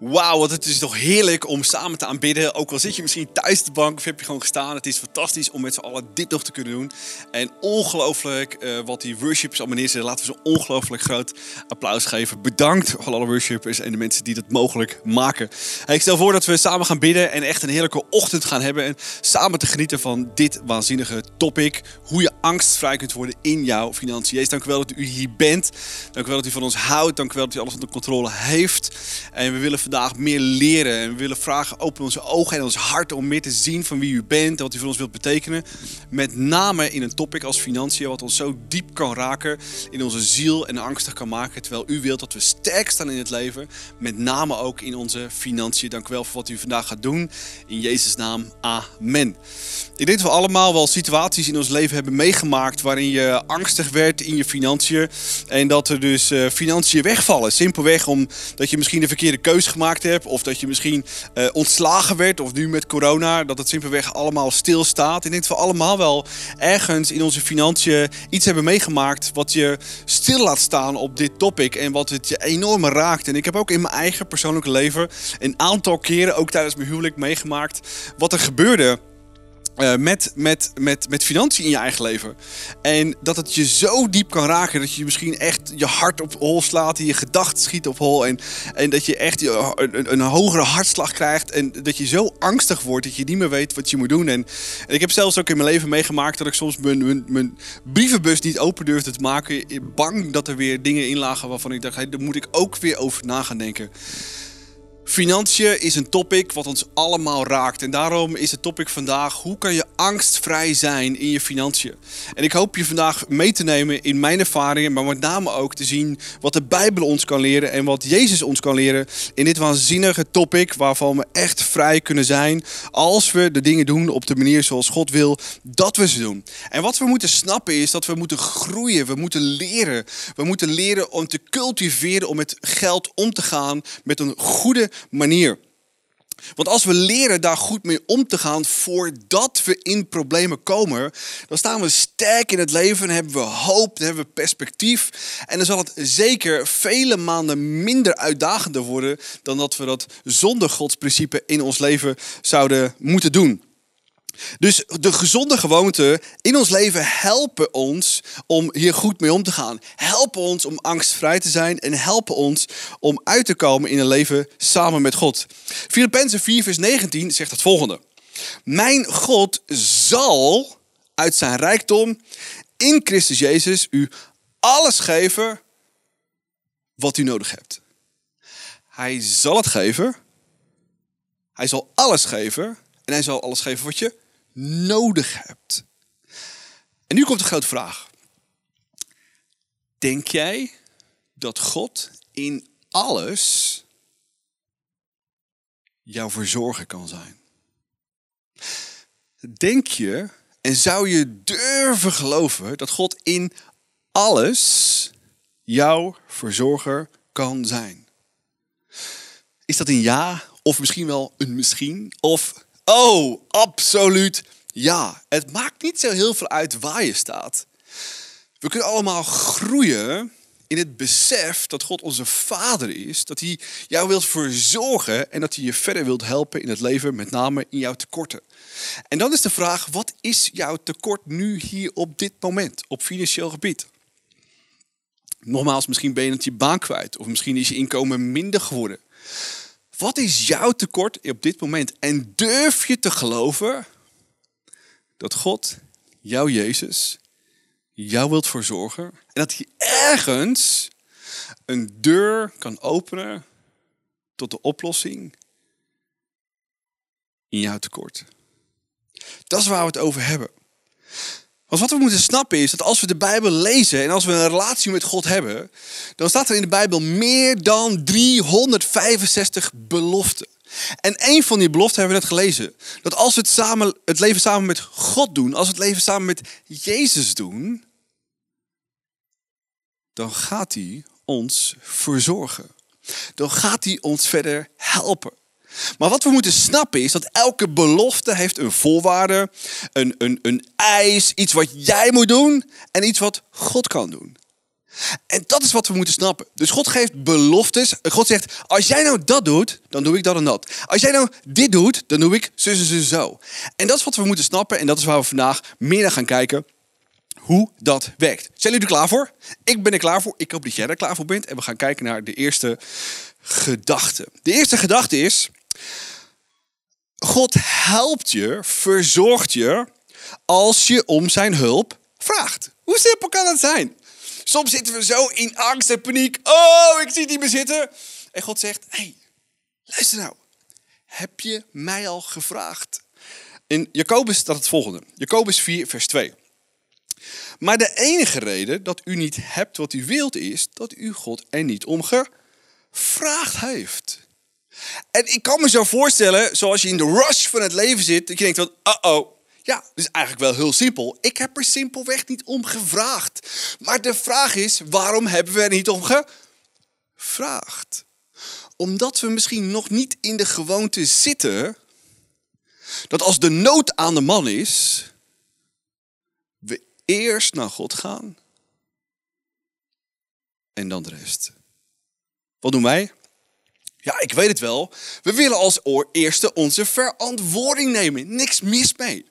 Wauw, wat het is toch heerlijk om samen te aanbidden. Ook al zit je misschien thuis op de bank of heb je gewoon gestaan. Het is fantastisch om met z'n allen dit nog te kunnen doen. En ongelooflijk uh, wat die worshipers allemaal neerzetten. Laten we ze ongelooflijk groot applaus geven. Bedankt voor alle worshipers en de mensen die dat mogelijk maken. Ik stel voor dat we samen gaan bidden en echt een heerlijke ochtend gaan hebben. En samen te genieten van dit waanzinnige topic. Hoe je angstvrij kunt worden in jouw financiën. Jezus, dank u wel dat u hier bent. Dank u wel dat u van ons houdt. Dank u wel dat u alles onder controle heeft. En we willen vandaag meer leren. En we willen vragen, open onze ogen en ons hart om meer te zien van wie u bent en wat u voor ons wilt betekenen. Met name in een topic als financiën, wat ons zo diep kan raken in onze ziel en angstig kan maken. Terwijl u wilt dat we sterk staan in het leven. Met name ook in onze financiën. Dank u wel voor wat u vandaag gaat doen. In Jezus' naam, amen. Ik denk dat we allemaal wel situaties in ons leven hebben meegemaakt waarin je angstig werd in je financiën. En dat er dus uh, financiën wegvallen. Simpelweg omdat je misschien de verkeerde keuze gemaakt hebt. Of dat je misschien uh, ontslagen werd. Of nu met corona. Dat het simpelweg allemaal stilstaat. Ik denk dat we allemaal wel ergens in onze financiën iets hebben meegemaakt. Wat je stil laat staan op dit topic. En wat het je enorm raakt. En ik heb ook in mijn eigen persoonlijke leven een aantal keren, ook tijdens mijn huwelijk, meegemaakt. Wat er gebeurde uh, met, met, met, met financiën in je eigen leven. En dat het je zo diep kan raken dat je misschien echt je hart op hol slaat, je gedachten schiet op hol. En, en dat je echt een, een, hogere hartslag krijgt. En dat je zo angstig wordt dat je niet meer weet wat je moet doen. En, en ik heb zelfs ook in mijn leven meegemaakt dat ik soms mijn, mijn, mijn, brievenbus niet open durfde te maken. Bang dat er weer dingen in lagen waarvan ik dacht, hey, daar moet ik ook weer over na gaan denken. Financiën is een topic wat ons allemaal raakt. En daarom is het topic vandaag: hoe kan je angstvrij zijn in je financiën? En ik hoop je vandaag mee te nemen in mijn ervaringen, maar met name ook te zien wat de Bijbel ons kan leren en wat Jezus ons kan leren in dit waanzinnige topic waarvan we echt vrij kunnen zijn als we de dingen doen op de manier zoals God wil dat we ze doen. En wat we moeten snappen is dat we moeten groeien, we moeten leren. We moeten leren om te cultiveren, om met geld om te gaan met een goede manier. Want als we leren daar goed mee om te gaan voordat we in problemen komen, dan staan we sterk in het leven, dan hebben we hoop, dan hebben we perspectief. En dan zal het zeker vele maanden minder uitdagender worden dan dat we dat zonder Gods principe in ons leven zouden moeten doen. Dus de gezonde gewoonten in ons leven helpen ons om hier goed mee om te gaan. Helpen ons om angstvrij te zijn en helpen ons om uit te komen in een leven samen met God. Filippenzen 4 vers 19 zegt het volgende. Mijn God zal uit zijn rijkdom in Christus Jezus u alles geven wat u nodig hebt. Hij zal het geven. Hij zal alles geven. En hij zal alles geven wat je nodig hebt. En nu komt de grote vraag. Denk jij dat God in alles jouw verzorger kan zijn? Denk je en zou je durven geloven dat God in alles jouw verzorger kan zijn? Is dat een ja of misschien wel een misschien? Of Oh, absoluut ja. Het maakt niet zo heel veel uit waar je staat. We kunnen allemaal groeien in het besef dat God onze Vader is, dat Hij jou wilt verzorgen en dat Hij je verder wilt helpen in het leven, met name in jouw tekorten. En dan is de vraag, wat is jouw tekort nu hier op dit moment, op financieel gebied? Nogmaals, misschien ben je het je baan kwijt, of misschien is je inkomen minder geworden. Wat is jouw tekort op dit moment? En durf je te geloven dat God, jouw Jezus, jou wilt verzorgen. En dat hij ergens een deur kan openen tot de oplossing in jouw tekort. Dat is waar we het over hebben. Want wat we moeten snappen is dat als we de Bijbel lezen en als we een relatie met God hebben, dan staat er in de Bijbel meer dan 365 beloften. En een van die beloften hebben we net gelezen. Dat als we het, samen, het leven samen met God doen, als we het leven samen met Jezus doen, dan gaat hij ons verzorgen. Dan gaat hij ons verder helpen. Maar wat we moeten snappen is dat elke belofte heeft een voorwaarde, een, een, een eis, iets wat jij moet doen en iets wat God kan doen. En dat is wat we moeten snappen. Dus God geeft beloftes. God zegt, als jij nou dat doet, dan doe ik dat en dat. Als jij nou dit doet, dan doe ik zo, zo, zo. En dat is wat we moeten snappen. En dat is waar we vandaag meer naar gaan kijken. Hoe dat werkt. Zijn jullie er klaar voor? Ik ben er klaar voor. Ik hoop dat jij er klaar voor bent. En we gaan kijken naar de eerste gedachte. De eerste gedachte is... God helpt je, verzorgt je als je om zijn hulp vraagt. Hoe simpel kan dat zijn? Soms zitten we zo in angst en paniek. Oh, ik zie niet meer zitten. En God zegt, hé, hey, luister nou. Heb je mij al gevraagd? In Jacobus staat het volgende. Jacobus 4, vers 2. Maar de enige reden dat u niet hebt wat u wilt is dat u God er niet om gevraagd heeft. En ik kan me zo voorstellen, zoals je in de rush van het leven zit, dat je denkt van, uh-oh, ja, dat is eigenlijk wel heel simpel. Ik heb er simpelweg niet om gevraagd. Maar de vraag is, waarom hebben we er niet om gevraagd? Omdat we misschien nog niet in de gewoonte zitten dat als de nood aan de man is, we eerst naar God gaan en dan de rest. Wat doen wij? Ja, ik weet het wel. We willen als eerste onze verantwoording nemen. Niks mis mee.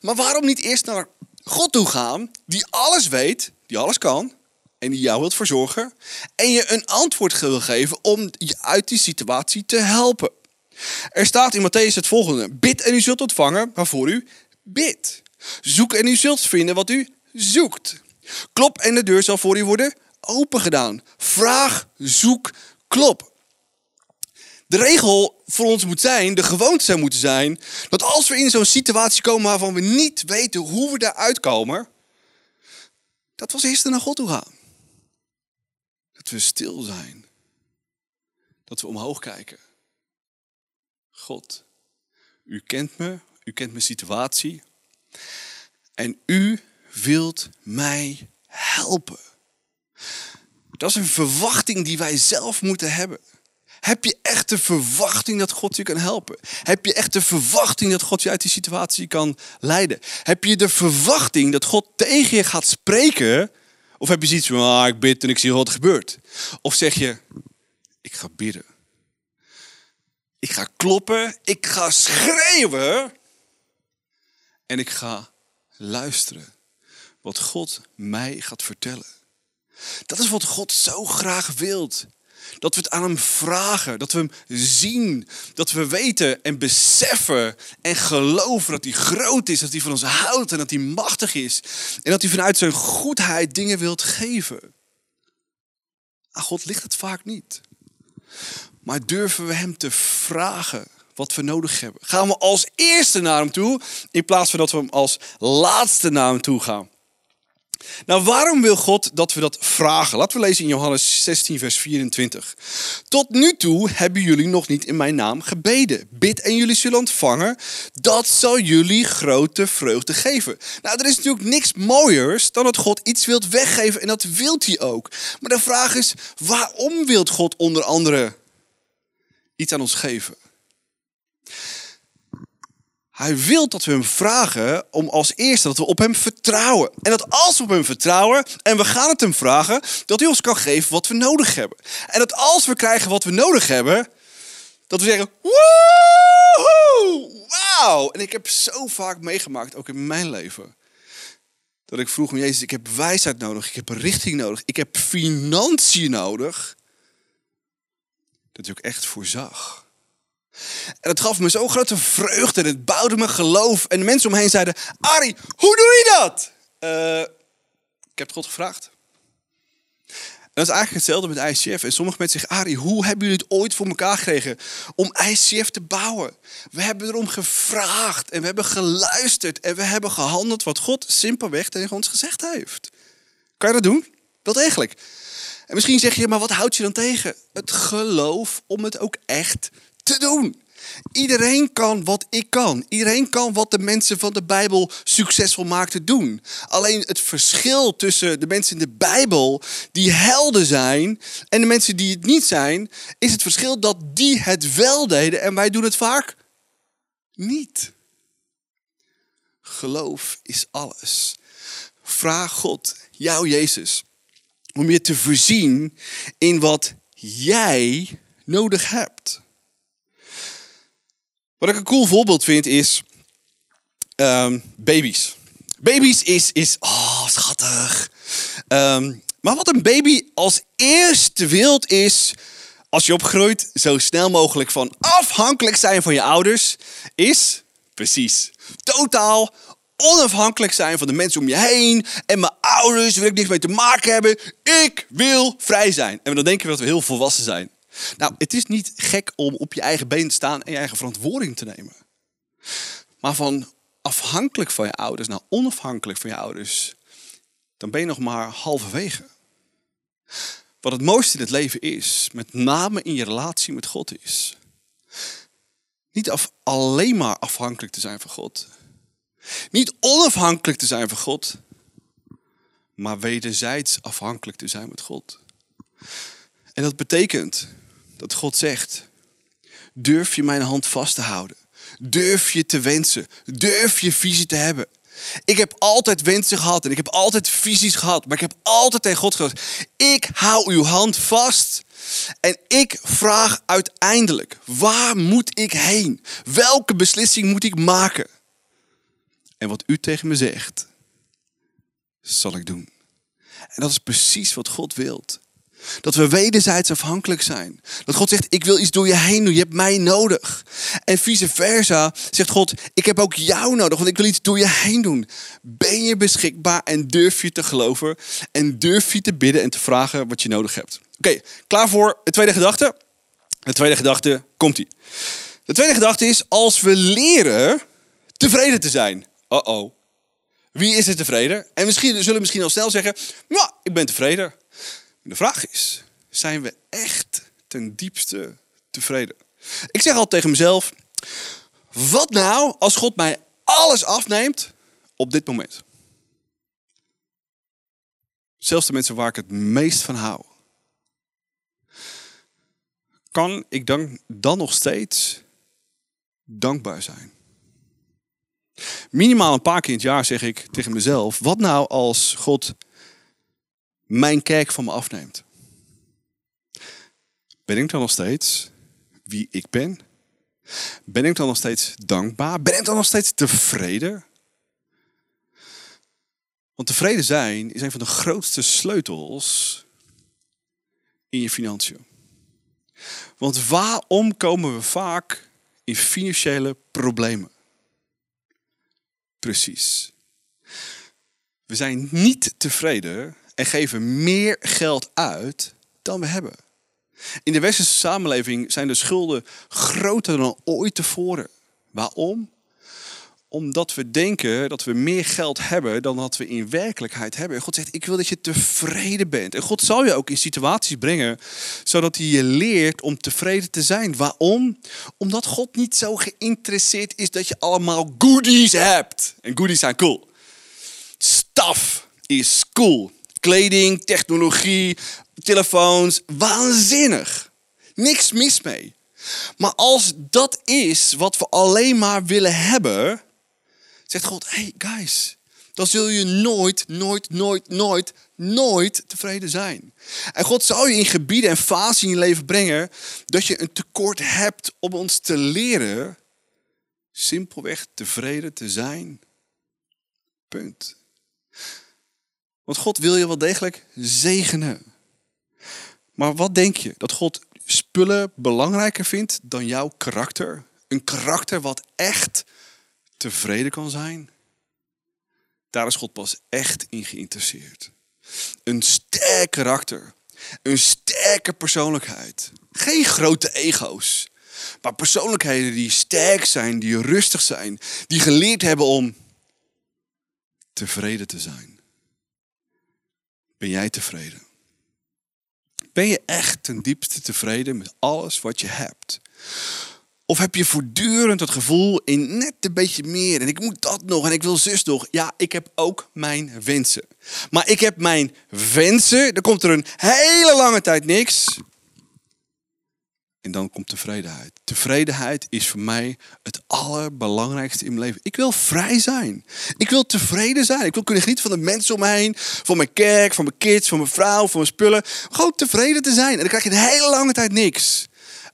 Maar waarom niet eerst naar God toe gaan, die alles weet, die alles kan, en die jou wilt verzorgen, en je een antwoord wil geven om je uit die situatie te helpen? Er staat in Matthäus het volgende: Bid en u zult ontvangen waarvoor u bidt. Zoek en u zult vinden wat u zoekt. Klop en de deur zal voor u worden opengedaan. Vraag, zoek, klop de regel voor ons moet zijn, de gewoonte zou moeten zijn, dat als we in zo'n situatie komen waarvan we niet weten hoe we daaruit komen, dat we als eerste naar God toe gaan. Dat we stil zijn. Dat we omhoog kijken. God, u kent me, u kent mijn situatie en u wilt mij helpen. Dat is een verwachting die wij zelf moeten hebben. Heb je echt de verwachting dat God je kan helpen? Heb je echt de verwachting dat God je uit die situatie kan leiden? Heb je de verwachting dat God tegen je gaat spreken? Of heb je zoiets van, ah, ik bid en ik zie wat er gebeurt? Of zeg je, ik ga bidden. Ik ga kloppen, ik ga schreeuwen. En ik ga luisteren wat God mij gaat vertellen. Dat is wat God zo graag wilt. Dat we het aan hem vragen. Dat we hem zien. Dat we weten en beseffen en geloven dat hij groot is. Dat hij van ons houdt en dat hij machtig is. En dat hij vanuit zijn goedheid dingen wilt geven. Aan God ligt het vaak niet. Maar durven we hem te vragen wat we nodig hebben? Gaan we als eerste naar hem toe in plaats van dat we hem als laatste naar hem toe gaan? Nou, waarom wil God dat we dat vragen? Laten we lezen in Johannes 16, vers 24. Tot nu toe hebben jullie nog niet in mijn naam gebeden. Bid en jullie zullen ontvangen. Dat zal jullie grote vreugde geven. Nou, er is natuurlijk niks mooiers dan dat God iets wilt weggeven en dat wilt hij ook. Maar de vraag is, waarom wilt God onder andere iets aan ons geven? Hij wil dat we hem vragen om als eerste dat we op hem vertrouwen. En dat als we op hem vertrouwen en we gaan het hem vragen, dat hij ons kan geven wat we nodig hebben. En dat als we krijgen wat we nodig hebben, dat we zeggen, woehoe, wauw. En ik heb zo vaak meegemaakt, ook in mijn leven, dat ik vroeg, Jezus, ik heb wijsheid nodig, ik heb richting nodig, ik heb financiën nodig. Dat hij ook echt voorzag. En dat gaf me zo'n grote vreugde en het bouwde me geloof. En de mensen om me zeiden, Arie, hoe doe je dat? Uh, ik heb het God gevraagd. En dat is eigenlijk hetzelfde met ICF. En sommige mensen zeggen, Arie, hoe hebben jullie het ooit voor elkaar gekregen om ICF te bouwen? We hebben erom gevraagd en we hebben geluisterd en we hebben gehandeld wat God simpelweg tegen ons gezegd heeft. Kan je dat doen? Wel degelijk. En misschien zeg je, maar wat houdt je dan tegen? Het geloof om het ook echt te doen. Iedereen kan wat ik kan. Iedereen kan wat de mensen van de Bijbel succesvol maakten doen. Alleen het verschil tussen de mensen in de Bijbel die helden zijn en de mensen die het niet zijn, is het verschil dat die het wel deden en wij doen het vaak niet. Geloof is alles. Vraag God, jou Jezus, om je te voorzien in wat jij nodig hebt. Wat ik een cool voorbeeld vind is ehm, baby's. Baby's is, is oh, schattig. Ehm, maar wat een baby als eerste wilt is, als je opgroeit, zo snel mogelijk van afhankelijk zijn van je ouders, is precies totaal onafhankelijk zijn van de mensen om je heen. En mijn ouders, wil ik niks mee te maken hebben. Ik wil vrij zijn. En dan denken we dat we heel volwassen zijn. Nou, het is niet gek om op je eigen been te staan en je eigen verantwoording te nemen. Maar van afhankelijk van je ouders naar onafhankelijk van je ouders, dan ben je nog maar halverwege. Wat het mooiste in het leven is, met name in je relatie met God is, niet af, alleen maar afhankelijk te zijn van God. Niet onafhankelijk te zijn van God, maar wederzijds afhankelijk te zijn met God. En dat betekent dat God zegt, durf je mijn hand vast te houden? Durf je te wensen? Durf je visie te hebben? Ik heb altijd wensen gehad en ik heb altijd visies gehad, maar ik heb altijd tegen God gezegd: ik hou uw hand vast en ik vraag uiteindelijk, waar moet ik heen? Welke beslissing moet ik maken? En wat u tegen me zegt, zal ik doen. En dat is precies wat God wilt. Dat we wederzijds afhankelijk zijn. Dat God zegt, ik wil iets door je heen doen, je hebt mij nodig. En vice versa zegt God, ik heb ook jou nodig, want ik wil iets door je heen doen. Ben je beschikbaar en durf je te geloven en durf je te bidden en te vragen wat je nodig hebt. Oké, klaar voor de tweede gedachte? De tweede gedachte komt ie. De tweede gedachte is, als we leren tevreden te zijn. Uh-oh. Wie is er tevreden? En misschien zullen misschien al snel zeggen, ja, ik ben tevreden. De vraag is, zijn we echt ten diepste tevreden? Ik zeg altijd tegen mezelf, wat nou als God mij alles afneemt op dit moment? Zelfs de mensen waar ik het meest van hou. Kan ik dan, dan nog steeds dankbaar zijn? Minimaal een paar keer in het jaar zeg ik tegen mezelf: wat nou als God mijn kerk van me afneemt? Ben ik dan nog steeds wie ik ben? Ben ik dan nog steeds dankbaar? Ben ik dan nog steeds tevreden? Want tevreden zijn is een van de grootste sleutels in je financiën. Want waarom komen we vaak in financiële problemen? Precies. We zijn niet tevreden en geven meer geld uit dan we hebben. In de westerse samenleving zijn de schulden groter dan ooit tevoren. Waarom? Omdat we denken dat we meer geld hebben dan dat we in werkelijkheid hebben. En God zegt, ik wil dat je tevreden bent. En God zal je ook in situaties brengen, zodat hij je leert om tevreden te zijn. Waarom? Omdat God niet zo geïnteresseerd is dat je allemaal goodies hebt. En goodies zijn cool. Stuff is cool. Kleding, technologie, telefoons, waanzinnig. Niks mis mee. Maar als dat is wat we alleen maar willen hebben, zegt God: hey guys, dan zul je nooit, nooit, nooit, nooit, nooit tevreden zijn. En God zal je in gebieden en fasen in je leven brengen dat je een tekort hebt om ons te leren simpelweg tevreden te zijn. Punt. Want God wil je wel degelijk zegenen. Maar wat denk je? Dat God spullen belangrijker vindt dan jouw karakter? Een karakter wat echt tevreden kan zijn? Daar is God pas echt in geïnteresseerd. Een sterk karakter. Een sterke persoonlijkheid. Geen grote ego's. Maar persoonlijkheden die sterk zijn, die rustig zijn. Die geleerd hebben om tevreden te zijn. Ben jij tevreden? Ben je echt ten diepste tevreden met alles wat je hebt? Of heb je voortdurend het gevoel in net een beetje meer en ik moet dat nog en ik wil zus nog. Ja, ik heb ook mijn wensen. Maar ik heb mijn wensen, dan komt er een hele lange tijd niks. En dan komt tevredenheid. Tevredenheid is voor mij het allerbelangrijkste in mijn leven. Ik wil vrij zijn. Ik wil tevreden zijn. Ik wil kunnen genieten van de mensen om me heen. Van mijn kerk, van mijn kids, van mijn vrouw, van mijn spullen. Gewoon tevreden te zijn. En dan krijg je een hele lange tijd niks.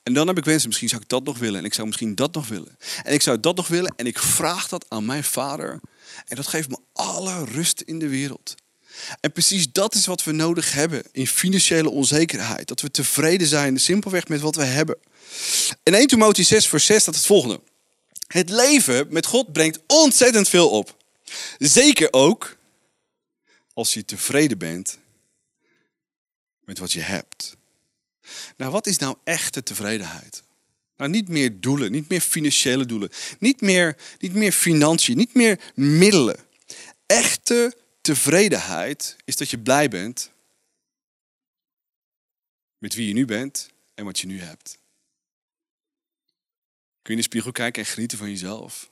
En dan heb ik wensen. Misschien zou ik dat nog willen. En ik zou misschien dat nog willen. En ik zou dat nog willen. En ik vraag dat aan mijn vader. En dat geeft me alle rust in de wereld. En precies dat is wat we nodig hebben in financiële onzekerheid. Dat we tevreden zijn, simpelweg met wat we hebben. In 1 Timotheüs 6 vers 6 staat het volgende. Het leven met God brengt ontzettend veel op. Zeker ook als je tevreden bent met wat je hebt. Nou, wat is nou echte tevredenheid? Nou, niet meer doelen, niet meer financiële doelen, niet meer, niet meer financiën, niet meer middelen. Echte tevredenheid is dat je blij bent met wie je nu bent en wat je nu hebt. Kun je in de spiegel kijken en genieten van jezelf?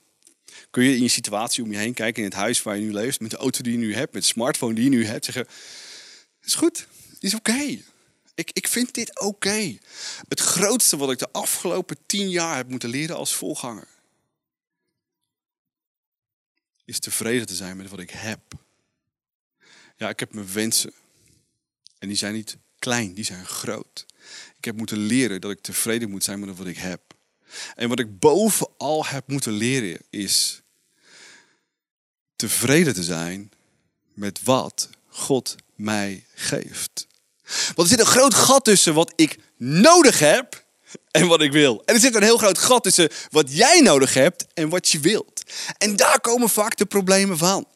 Kun je in je situatie om je heen kijken in het huis waar je nu leeft, met de auto die je nu hebt, met de smartphone die je nu hebt, zeggen: Het is goed, het is oké. Ik, ik vind dit oké. Het grootste wat ik de afgelopen tien jaar heb moeten leren als volganger, is tevreden te zijn met wat ik heb. Ja, ik heb mijn wensen. En die zijn niet klein, die zijn groot. Ik heb moeten leren dat ik tevreden moet zijn met wat ik heb. En wat ik bovenal heb moeten leren is tevreden te zijn met wat God mij geeft. Want er zit een groot gat tussen wat ik nodig heb en wat ik wil. En er zit een heel groot gat tussen wat jij nodig hebt en wat je wilt. En daar komen vaak de problemen van.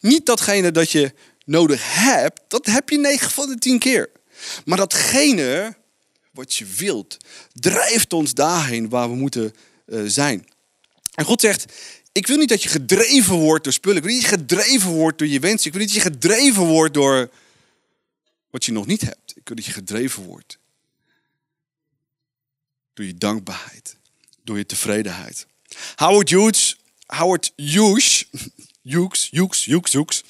Niet datgene dat je nodig hebt, dat heb je 9 van de 10 keer. Maar datgene wat je wilt, drijft ons daarheen waar we moeten uh, zijn. En God zegt, ik wil niet dat je gedreven wordt door spullen. Ik wil niet dat je gedreven wordt door je wensen. Ik wil niet dat je gedreven wordt door wat je nog niet hebt. Ik wil dat je gedreven wordt door je dankbaarheid, door je tevredenheid. Howard Hughes, Howard Hughes Hughes, Hughes, Hughes, Hughes.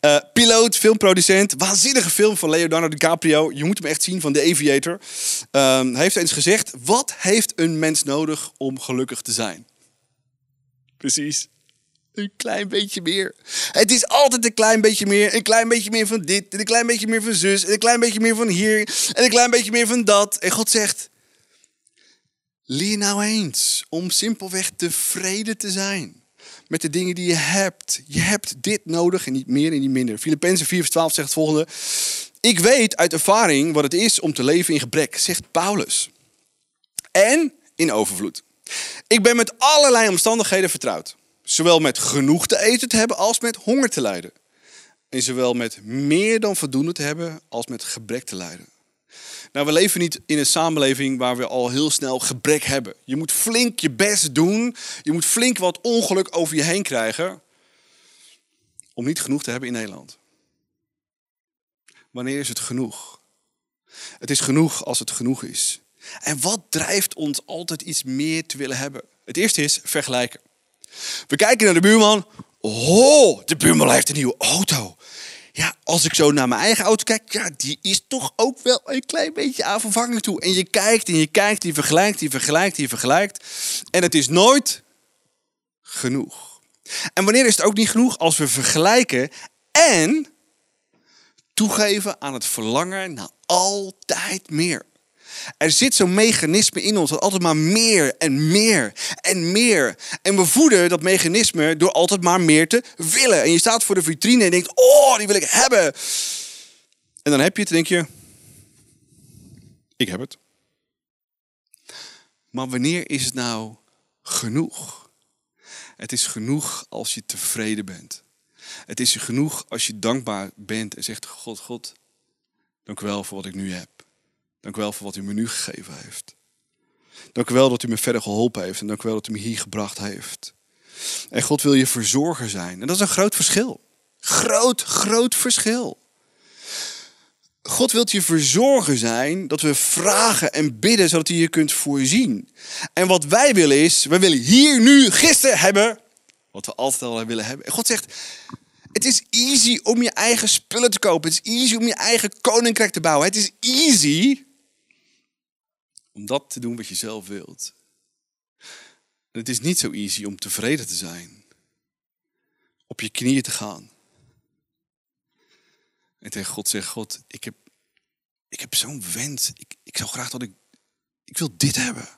Uh, piloot, filmproducent. Waanzinnige film van Leonardo DiCaprio. Je moet hem echt zien van The Aviator. Um, hij heeft eens gezegd: Wat heeft een mens nodig om gelukkig te zijn? Precies. Een klein beetje meer. Het is altijd een klein beetje meer. Een klein beetje meer van dit. En een klein beetje meer van zus. En een klein beetje meer van hier. En een klein beetje meer van dat. En God zegt: Leer nou eens om simpelweg tevreden te zijn met de dingen die je hebt. Je hebt dit nodig en niet meer en niet minder. Filippenzen 4 vers 12 zegt het volgende. Ik weet uit ervaring wat het is om te leven in gebrek, zegt Paulus. En in overvloed. Ik ben met allerlei omstandigheden vertrouwd. Zowel met genoeg te eten te hebben als met honger te lijden. En zowel met meer dan voldoende te hebben als met gebrek te lijden. Nou, we leven niet in een samenleving waar we al heel snel gebrek hebben. Je moet flink je best doen. Je moet flink wat ongeluk over je heen krijgen. Om niet genoeg te hebben in Nederland. Wanneer is het genoeg? Het is genoeg als het genoeg is. En wat drijft ons altijd iets meer te willen hebben? Het eerste is vergelijken. We kijken naar de buurman. Oh, de buurman heeft een nieuwe auto ja, als ik zo naar mijn eigen auto kijk, ja, die is toch ook wel een klein beetje aan vervanging toe. En je kijkt en je kijkt, die vergelijkt, die vergelijkt, die vergelijkt. En het is nooit genoeg. En wanneer is het ook niet genoeg? Als we vergelijken en toegeven aan het verlangen naar altijd meer. Er zit zo'n mechanisme in ons dat altijd maar meer en meer en meer. En we voeden dat mechanisme door altijd maar meer te willen. En je staat voor de vitrine en denkt, oh, die wil ik hebben. En dan heb je het en denk je, ik heb het. Maar wanneer is het nou genoeg? Het is genoeg als je tevreden bent. Het is genoeg als je dankbaar bent en zegt, God, God, dank u wel voor wat ik nu heb. Dank u wel voor wat u me nu gegeven heeft. Dank u wel dat u me verder geholpen heeft en dank u wel dat u me hier gebracht heeft. En God wil je verzorger zijn. En dat is een groot verschil. Groot, groot verschil. God wilt je verzorger zijn, dat we vragen en bidden zodat hij je kunt voorzien. En wat wij willen is, we willen hier nu gisteren hebben wat we altijd al willen hebben. En God zegt, het is easy om je eigen spullen te kopen. Het is easy om je eigen koninkrijk te bouwen. Het is easy om dat te doen wat je zelf wilt. Het is niet zo easy om tevreden te zijn. Op je knieën te gaan. En tegen God zeggen, God, ik heb, ik heb zo'n wens. Ik, ik zou graag dat ik, ik wil dit hebben.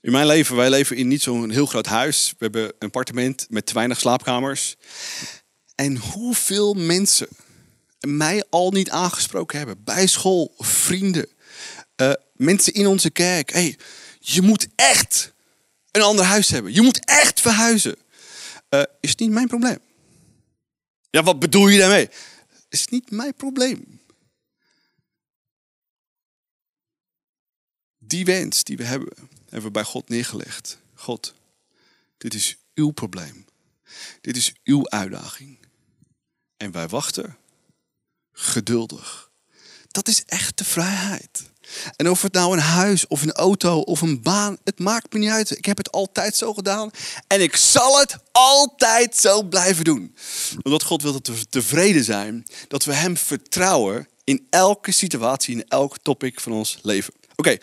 In mijn leven, wij leven in niet zo'n heel groot huis. We hebben een appartement met te weinig slaapkamers. En hoeveel mensen mij al niet aangesproken hebben. Bij school, vrienden, uh, mensen in onze kerk. Hey, je moet echt een ander huis hebben. Je moet echt verhuizen. Uh, is niet mijn probleem. Ja, wat bedoel je daarmee? Is niet mijn probleem. Die wens die we hebben, hebben we bij God neergelegd. God, dit is uw probleem. Dit is uw uitdaging. En wij wachten geduldig. Dat is echte vrijheid. En of het nou een huis of een auto of een baan, het maakt me niet uit. Ik heb het altijd zo gedaan en ik zal het altijd zo blijven doen. Omdat God wil dat we tevreden zijn, dat we Hem vertrouwen in elke situatie, in elk topic van ons leven. Oké,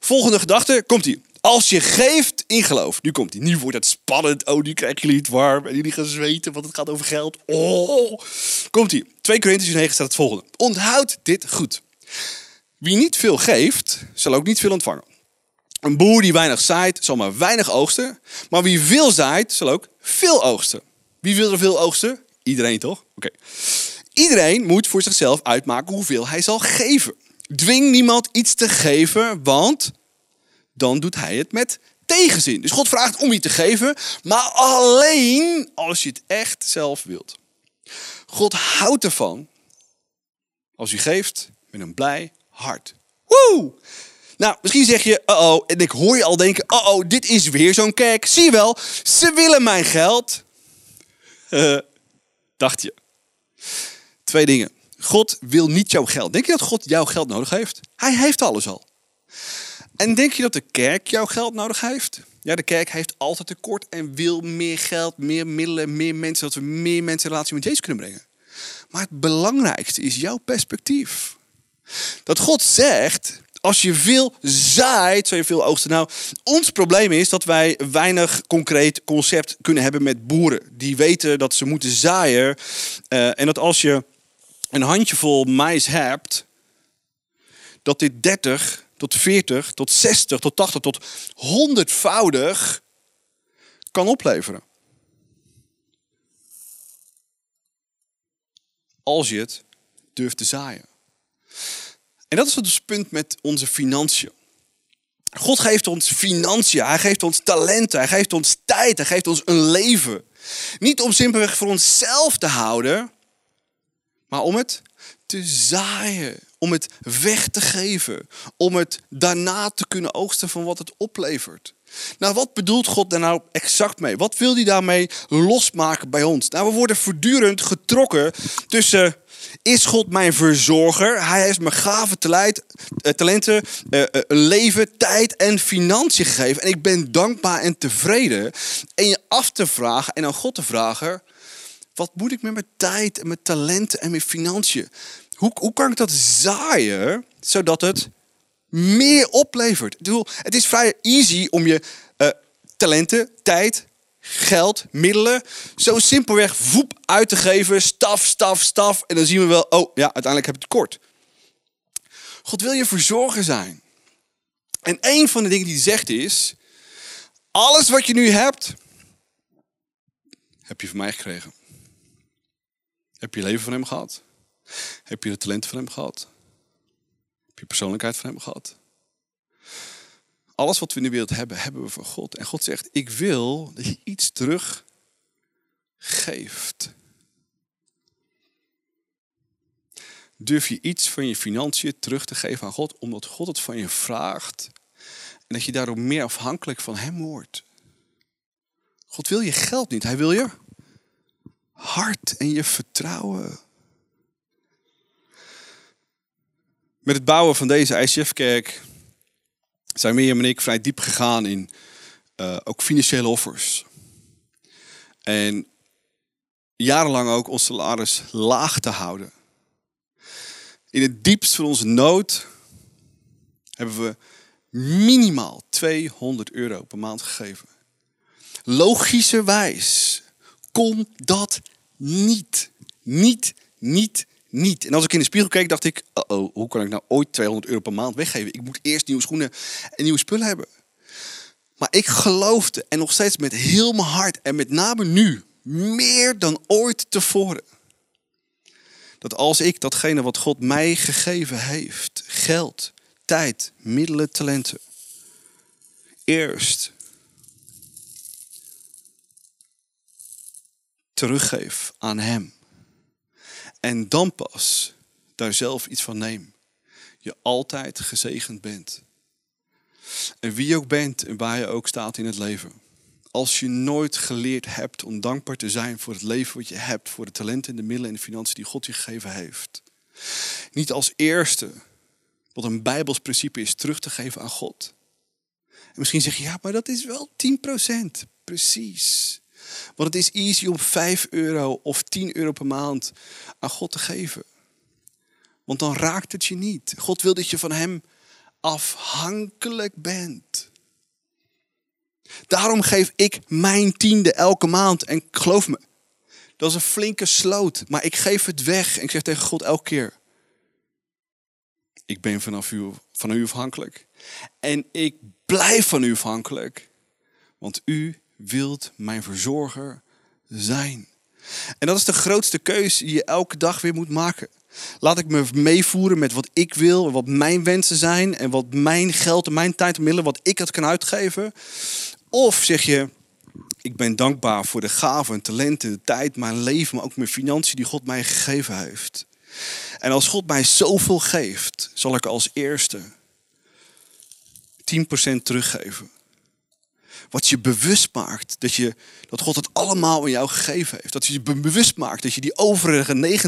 volgende gedachte, komt ie. Als je geeft in geloof, nu komt hij. Nu wordt het spannend. Oh, nu krijgen jullie het warm. En jullie gaan zweten, want het gaat over geld. Oh, komt hij. 2 Corinthians 9 staat het volgende. Onthoud dit goed. Wie niet veel geeft, zal ook niet veel ontvangen. Een boer die weinig zaait, zal maar weinig oogsten. Maar wie veel zaait, zal ook veel oogsten. Wie wil er veel oogsten? Iedereen toch? Oké. Iedereen moet voor zichzelf uitmaken hoeveel hij zal geven. Dwing niemand iets te geven, want dan doet hij het met tegenzin. Dus God vraagt om je te geven, maar alleen als je het echt zelf wilt. God houdt ervan als u geeft met een blij hart. Woe! Nou, misschien zeg je, uh oh, en ik hoor je al denken, uh oh, dit is weer zo'n kerk. Zie je wel, ze willen mijn geld. Uh, dacht je. Twee dingen. God wil niet jouw geld. Denk je dat God jouw geld nodig heeft? Hij heeft alles al. En denk je dat de kerk jouw geld nodig heeft? Ja, de kerk heeft altijd tekort en wil meer geld, meer middelen, meer mensen, dat we meer mensen in relatie met Jezus kunnen brengen. Maar het belangrijkste is jouw perspectief. Dat God zegt, als je veel zaait, zal je veel oogsten. Nou, ons probleem is dat wij weinig concreet concept kunnen hebben met boeren. Die weten dat ze moeten zaaien. Uh, en dat als je een handjevol mais hebt, dat dit 30 tot 40, tot 60, tot 80, tot 100voudig kan opleveren. Als je het durft te zaaien. En dat is het punt met onze financiën. God geeft ons financiën, hij geeft ons talenten, hij geeft ons tijd, hij geeft ons een leven. Niet om simpelweg voor onszelf te houden, maar om het te zaaien, om het weg te geven, om het daarna te kunnen oogsten van wat het oplevert. Nou, wat bedoelt God daar nou exact mee? Wat wil hij daarmee losmaken bij ons? Nou, we worden voortdurend getrokken tussen is God mijn verzorger? Hij heeft me gave eh, talenten, eh, eh, leven, tijd en financiën gegeven. En ik ben dankbaar en tevreden. En je af te vragen en aan God te vragen: wat moet ik met mijn tijd en mijn talenten en mijn financiën? Hoe, hoe kan ik dat zaaien zodat het meer oplevert? Het is vrij easy om je uh, talenten, tijd, geld, middelen zo simpelweg voep uit te geven. Staf, staf, staf. En dan zien we wel, oh ja, uiteindelijk heb je het kort. God wil je verzorgen zijn. En een van de dingen die hij zegt is: alles wat je nu hebt, heb je van mij gekregen. Heb je leven van hem gehad? Heb je de talenten van hem gehad? Je persoonlijkheid van hem gehad? Alles wat we in de wereld hebben, hebben we van God. En God zegt, ik wil dat je iets terug geeft. Durf je iets van je financiën terug te geven aan God, omdat God het van je vraagt. En dat je daardoor meer afhankelijk van Hem wordt. God wil je geld niet, Hij wil je hart en je vertrouwen. Met het bouwen van deze ICF-kerk zijn Mirjam en ik vrij diep gegaan in uh, ook financiële offers. En jarenlang ook ons salaris laag te houden. In het diepst van onze nood hebben we minimaal 200 euro per maand gegeven. Logischerwijs kon dat niet. Niet, niet, niet. En als ik in de spiegel keek, dacht ik: oh, hoe kan ik nou ooit 200 euro per maand weggeven? Ik moet eerst nieuwe schoenen en nieuwe spullen hebben. Maar ik geloofde en nog steeds met heel mijn hart en met name nu, meer dan ooit tevoren. Dat als ik datgene wat God mij gegeven heeft, geld, tijd, middelen, talenten, eerst teruggeef aan Hem. En dan pas daar zelf iets van neem. Je altijd gezegend bent. En wie je ook bent en waar je ook staat in het leven. Als je nooit geleerd hebt om dankbaar te zijn voor het leven wat je hebt, voor de talenten, de middelen en de financiën die God je gegeven heeft. Niet als eerste, wat een Bijbels principe is, terug te geven aan God. En misschien zeg je, ja, maar dat is wel 10%. Precies. Want het is easy om 5 euro of 10 euro per maand aan God te geven. Want dan raakt het je niet. God wil dat je van Hem afhankelijk bent. Daarom geef ik mijn tiende elke maand. En geloof me, dat is een flinke sloot. Maar ik geef het weg. En ik zeg tegen God elke keer. Ik ben vanaf u, van u afhankelijk. En ik blijf van u afhankelijk. Want u wilt mijn verzorger zijn. En dat is de grootste keuze die je elke dag weer moet maken. Laat ik me meevoeren met wat ik wil, wat mijn wensen zijn en wat mijn geld en mijn tijd en middelen, wat ik het kan uitgeven. Of zeg je, ik ben dankbaar voor de gaven en talenten, de tijd, mijn leven, maar ook mijn financiën die God mij gegeven heeft. En als God mij zoveel geeft, zal ik als eerste 10% teruggeven. Wat je bewust maakt dat, je, dat God het allemaal aan jou gegeven heeft. Dat je je bewust maakt dat je die overige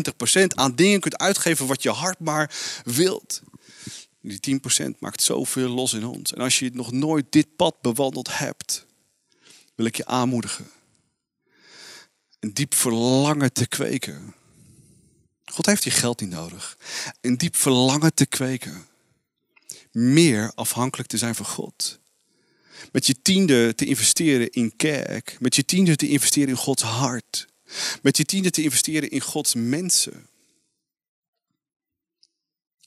90% aan dingen kunt uitgeven wat je hart maar wilt. Die 10% maakt zoveel los in ons. En als je nog nooit dit pad bewandeld hebt, wil ik je aanmoedigen. Een diep verlangen te kweken. God heeft je geld niet nodig. Een diep verlangen te kweken. Meer afhankelijk te zijn van God. Met je tiende te investeren in kerk. Met je tiende te investeren in Gods hart. Met je tiende te investeren in Gods mensen.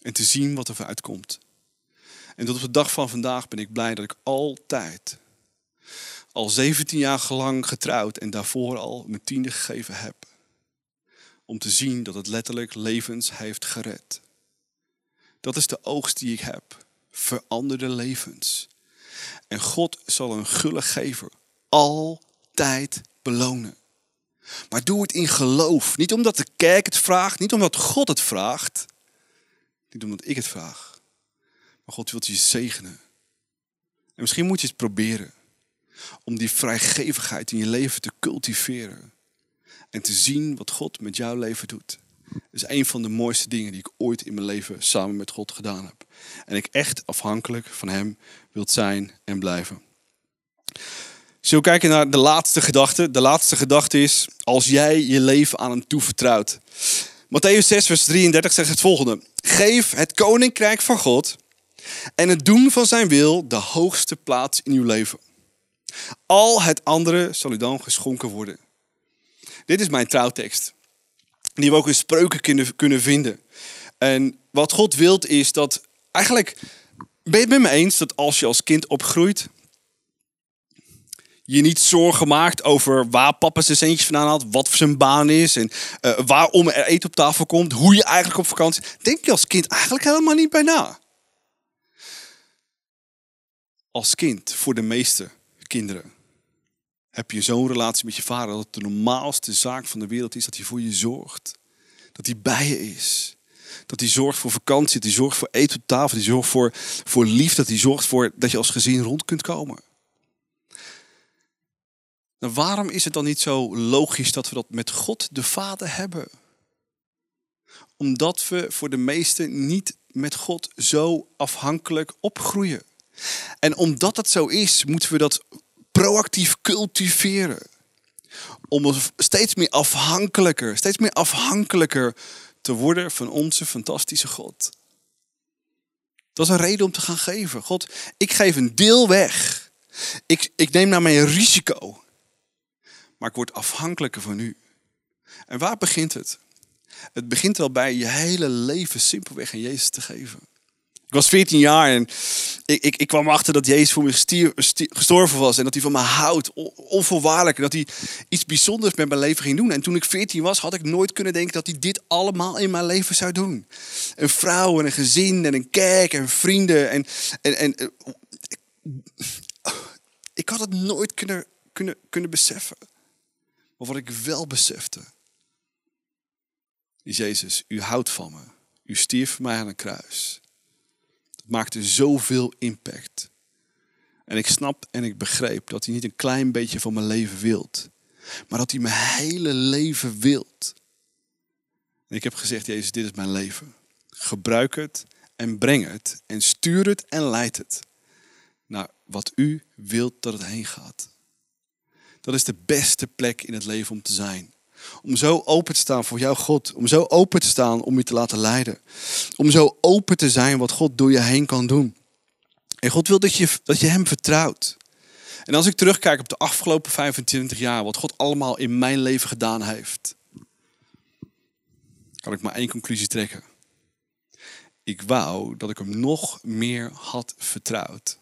En te zien wat er vooruit komt. En tot op de dag van vandaag ben ik blij dat ik altijd, al 17 jaar lang getrouwd en daarvoor al mijn tiende gegeven heb. Om te zien dat het letterlijk levens heeft gered. Dat is de oogst die ik heb. Veranderde levens. En God zal een gulle gever altijd belonen. Maar doe het in geloof. Niet omdat de kerk het vraagt, niet omdat God het vraagt. Niet omdat ik het vraag. Maar God wil je zegenen. En misschien moet je het proberen. Om die vrijgevigheid in je leven te cultiveren. En te zien wat God met jouw leven doet. Is een van de mooiste dingen die ik ooit in mijn leven samen met God gedaan heb. En ik echt afhankelijk van Hem wilt zijn en blijven. Zullen we kijken naar de laatste gedachte? De laatste gedachte is, als jij je leven aan hem toevertrouwt. Matthäus 6, vers 33 zegt het volgende. Geef het koninkrijk van God en het doen van zijn wil de hoogste plaats in uw leven. Al het andere zal u dan geschonken worden. Dit is mijn trouwtekst. Die we ook in spreuken kunnen, kunnen vinden. En wat God wilt is dat eigenlijk ben je het met me eens dat als je als kind opgroeit, je niet zorgen maakt over waar papa zijn centjes vandaan had, wat voor zijn baan is en uh, waarom er eten op tafel komt, hoe je eigenlijk op vakantie. Denk je als kind eigenlijk helemaal niet bij na. Als kind, voor de meeste kinderen, heb je zo'n relatie met je vader dat het de normaalste zaak van de wereld is dat hij voor je zorgt. Dat hij bij je is. Dat hij zorgt voor vakantie, dat hij zorgt voor eten op tafel, dat hij zorgt voor, voor liefde, dat hij zorgt voor dat je als gezin rond kunt komen. Nou, waarom is het dan niet zo logisch dat we dat met God de Vader hebben? Omdat we voor de meesten niet met God zo afhankelijk opgroeien. En omdat dat zo is, moeten we dat proactief cultiveren. Om steeds meer afhankelijker, steeds meer afhankelijker te worden van onze fantastische God. Dat is een reden om te gaan geven. God, ik geef een deel weg. Ik, ik neem naar een risico. Maar ik word afhankelijker van u. En waar begint het? Het begint wel bij je hele leven simpelweg aan Jezus te geven. Ik was 14 jaar en ik, ik, ik kwam achter dat Jezus voor me gestorven was. En dat hij van me houdt, onvoorwaardelijk. En dat hij iets bijzonders met mijn leven ging doen. En toen ik 14 was, had ik nooit kunnen denken dat hij dit allemaal in mijn leven zou doen. Een vrouw en een gezin en een kerk en vrienden. En, en, eh, ik had het nooit kunnen, kunnen, kunnen beseffen. Maar wat ik wel besefte, Jezus, u houdt van me. U stierf voor mij aan een kruis. Het maakte zoveel impact. En ik snap en ik begreep dat hij niet een klein beetje van mijn leven wilt. Maar dat hij mijn hele leven wilt. En ik heb gezegd, Jezus, dit is mijn leven. Gebruik het en breng het en stuur het en leid het naar wat u wilt dat het heen gaat. Dat is de beste plek in het leven om te zijn. Om zo open te staan voor jouw God. Om zo open te staan om je te laten leiden. Om zo open te zijn wat God door je heen kan doen. En God wil dat je, dat je Hem vertrouwt. En als ik terugkijk op de afgelopen 25 jaar, wat God allemaal in mijn leven gedaan heeft, kan ik maar één conclusie trekken. Ik wou dat ik Hem nog meer had vertrouwd.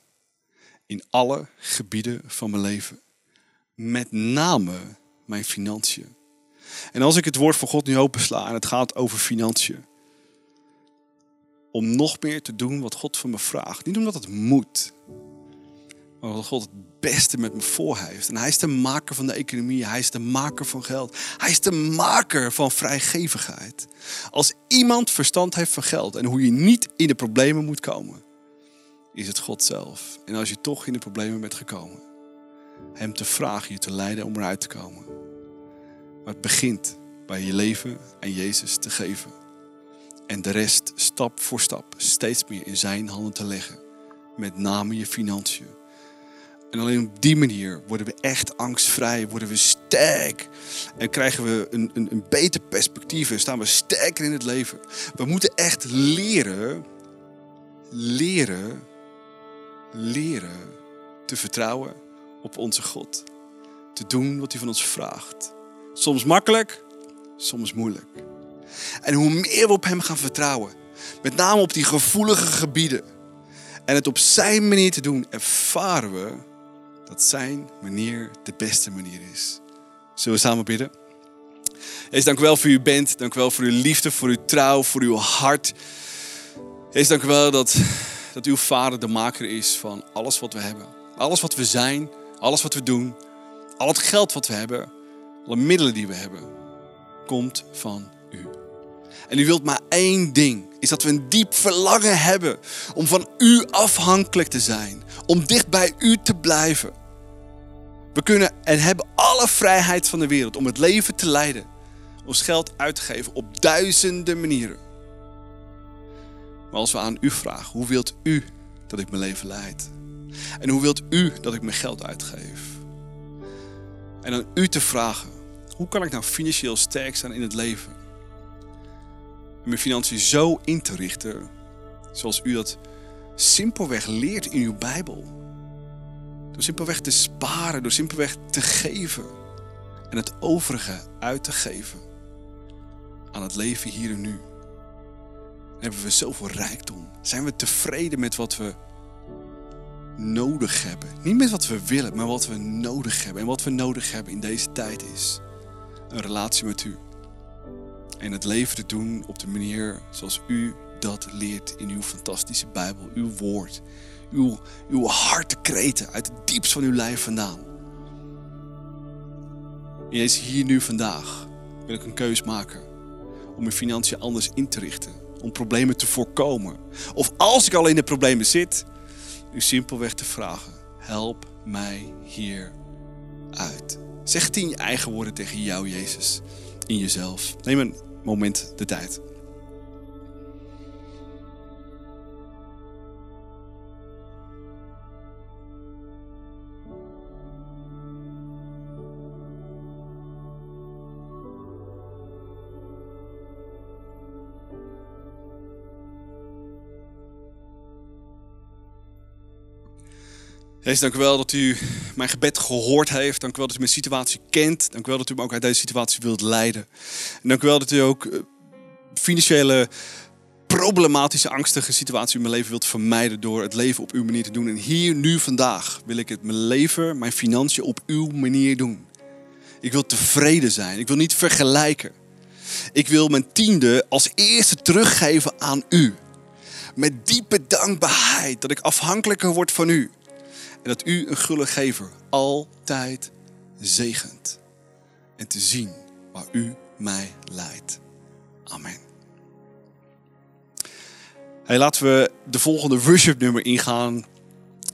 In alle gebieden van mijn leven. Met name mijn financiën. En als ik het woord van God nu opensla en het gaat over financiën. Om nog meer te doen wat God van me vraagt. Niet omdat het moet. Maar omdat God het beste met me voor heeft. En hij is de maker van de economie. Hij is de maker van geld. Hij is de maker van vrijgevigheid. Als iemand verstand heeft van geld en hoe je niet in de problemen moet komen. Is het God zelf. En als je toch in de problemen bent gekomen. Hem te vragen je te leiden om eruit te komen. Maar het begint bij je leven aan Jezus te geven. En de rest stap voor stap steeds meer in zijn handen te leggen. Met name je financiën. En alleen op die manier worden we echt angstvrij, worden we sterk. En krijgen we een, een, een beter perspectief en staan we sterker in het leven. We moeten echt leren, leren, leren te vertrouwen op onze God. Te doen wat hij van ons vraagt. Soms makkelijk, soms moeilijk. En hoe meer we op Hem gaan vertrouwen, met name op die gevoelige gebieden, en het op Zijn manier te doen, ervaren we dat Zijn manier de beste manier is. Zullen we samen bidden? Jezus, dank u wel voor uw bent. Dank u wel voor uw liefde, voor uw trouw, voor uw hart. Jezus, dank u wel dat, dat uw vader de maker is van alles wat we hebben. Alles wat we zijn, alles wat we doen, al het geld wat we hebben alle middelen die we hebben, komt van u. En u wilt maar één ding, is dat we een diep verlangen hebben om van u afhankelijk te zijn, om dicht bij u te blijven. We kunnen en hebben alle vrijheid van de wereld om het leven te leiden, ons geld uit te geven op duizenden manieren. Maar als we aan u vragen, hoe wilt u dat ik mijn leven leid? En hoe wilt u dat ik mijn geld uitgeef? En aan u te vragen, hoe kan ik nou financieel sterk zijn in het leven? En mijn financiën zo in te richten, zoals u dat simpelweg leert in uw Bijbel. Door simpelweg te sparen, door simpelweg te geven en het overige uit te geven aan het leven hier en nu. Hebben we zoveel rijkdom. Zijn we tevreden met wat we nodig hebben. Niet met wat we willen, maar wat we nodig hebben. En wat we nodig hebben in deze tijd is een relatie met u. En het leven te doen op de manier zoals u dat leert in uw fantastische Bijbel, uw woord. Uw, uw hartekreten uit het diepst van uw lijf vandaan. En Jezus, hier nu vandaag wil ik een keus maken om mijn financiën anders in te richten. Om problemen te voorkomen. Of als ik al in de problemen zit, u simpelweg te vragen: help mij hier uit. Zeg het in je eigen woorden tegen jou, Jezus, in jezelf. Neem een moment de tijd. Jezus, dank u wel dat u mijn gebed gehoord heeft. Dank u wel dat u mijn situatie kent. Dank u wel dat u me ook uit deze situatie wilt leiden. En dank u wel dat u ook eh, financiële problematische, angstige situatie in mijn leven wilt vermijden door het leven op uw manier te doen. En hier, nu, vandaag wil ik het mijn leven, mijn financiën op uw manier doen. Ik wil tevreden zijn. Ik wil niet vergelijken. Ik wil mijn tiende als eerste teruggeven aan u. Met diepe dankbaarheid dat ik afhankelijker word van u. En dat u een gulle gever altijd zegent. En te zien waar u mij leidt. Amen. Hey, laten we de volgende worship nummer ingaan.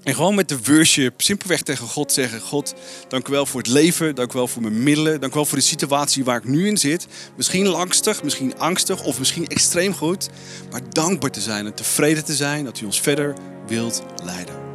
En gewoon met de worship simpelweg tegen God zeggen: God, dank u wel voor het leven, dank u wel voor mijn middelen, dank u wel voor de situatie waar ik nu in zit. Misschien langstig, misschien angstig of misschien extreem goed. Maar dankbaar te zijn en tevreden te zijn dat u ons verder wilt leiden.